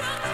Have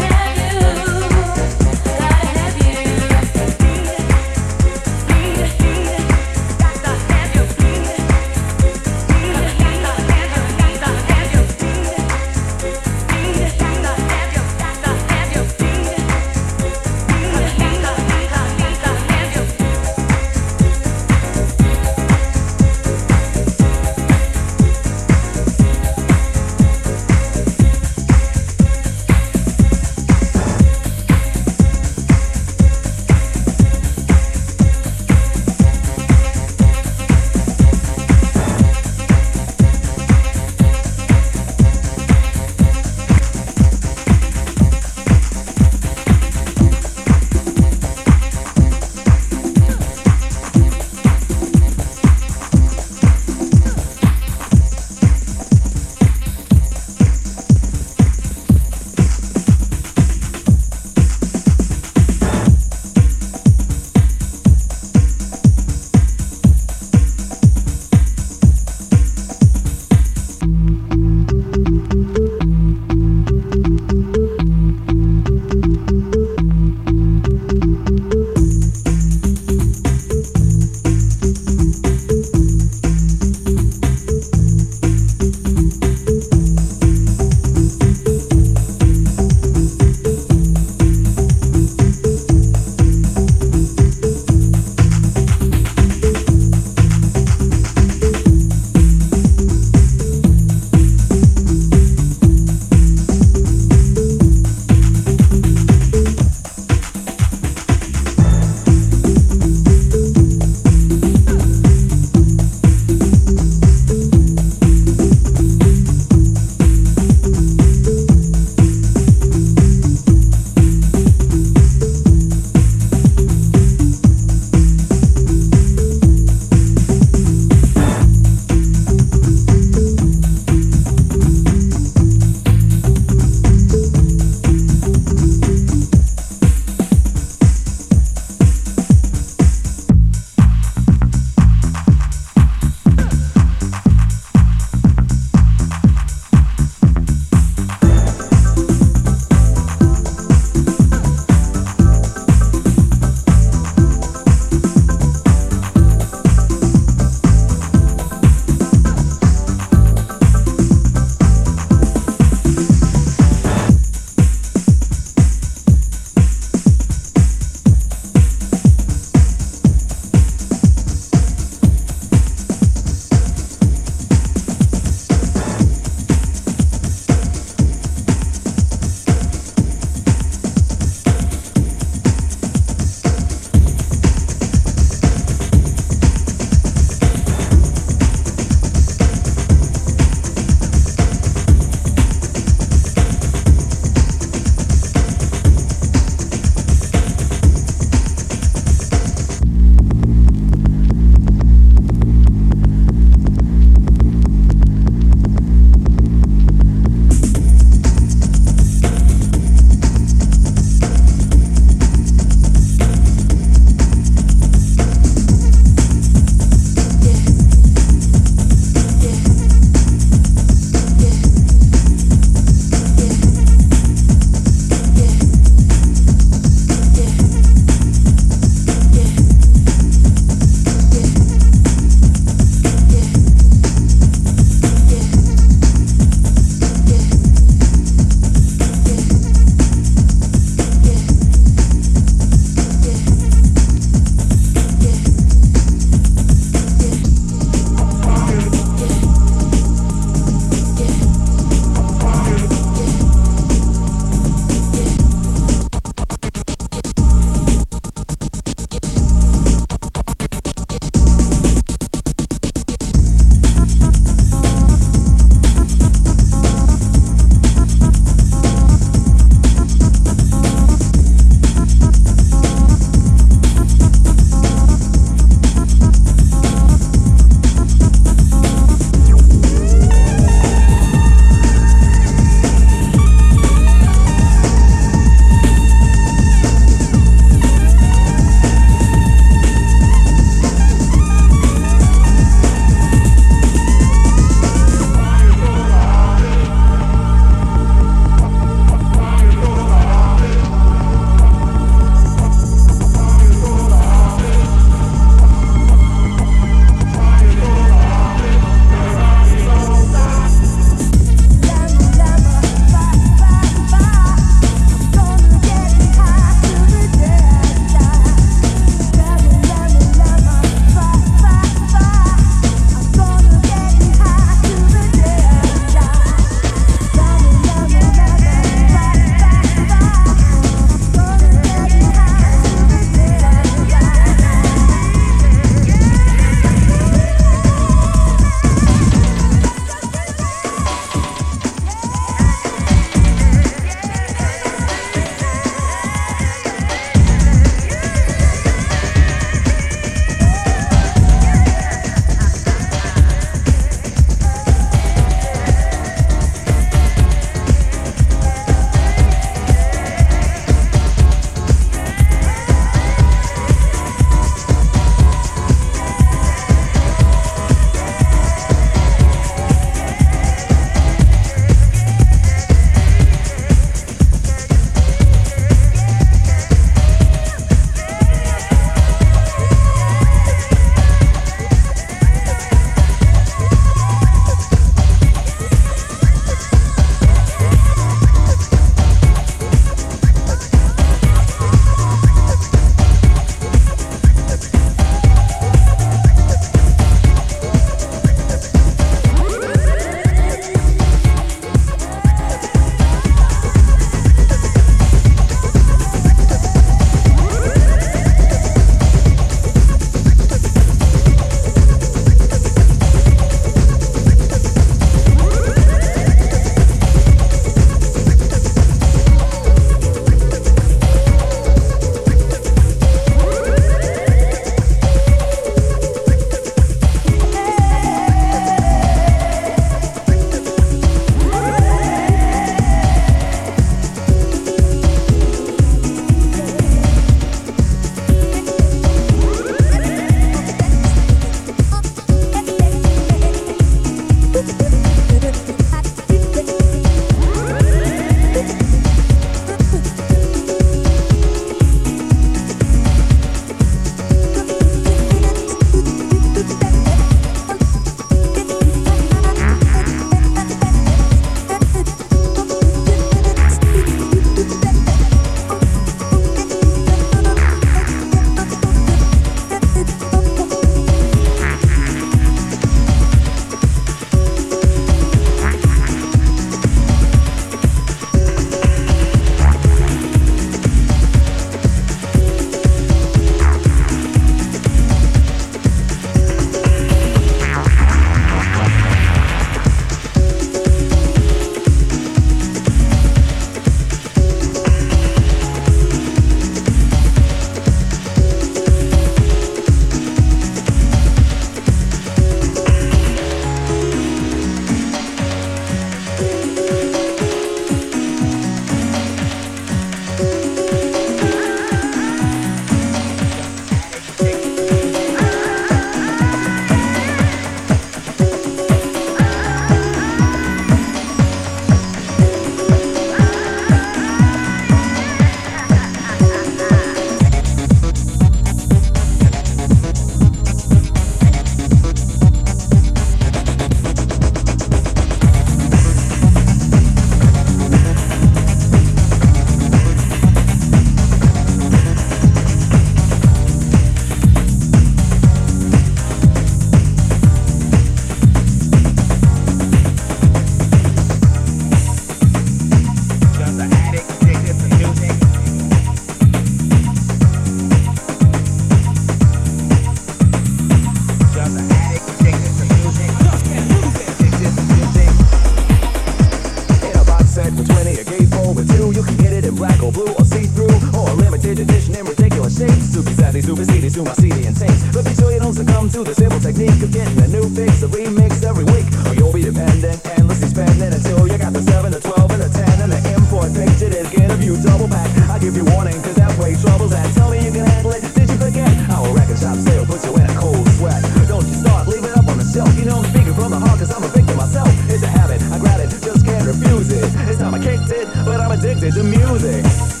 get double back. I give you warning, cause that way trouble's at. Tell me you can handle it, did you forget? Our record shop sale puts you in a cold sweat. Don't you start, leaving it up on the shelf. You know I'm speaking from the heart, cause I'm a victim myself. It's a habit, I grab it, just can't refuse it. It's time I kicked it, but I'm addicted to music.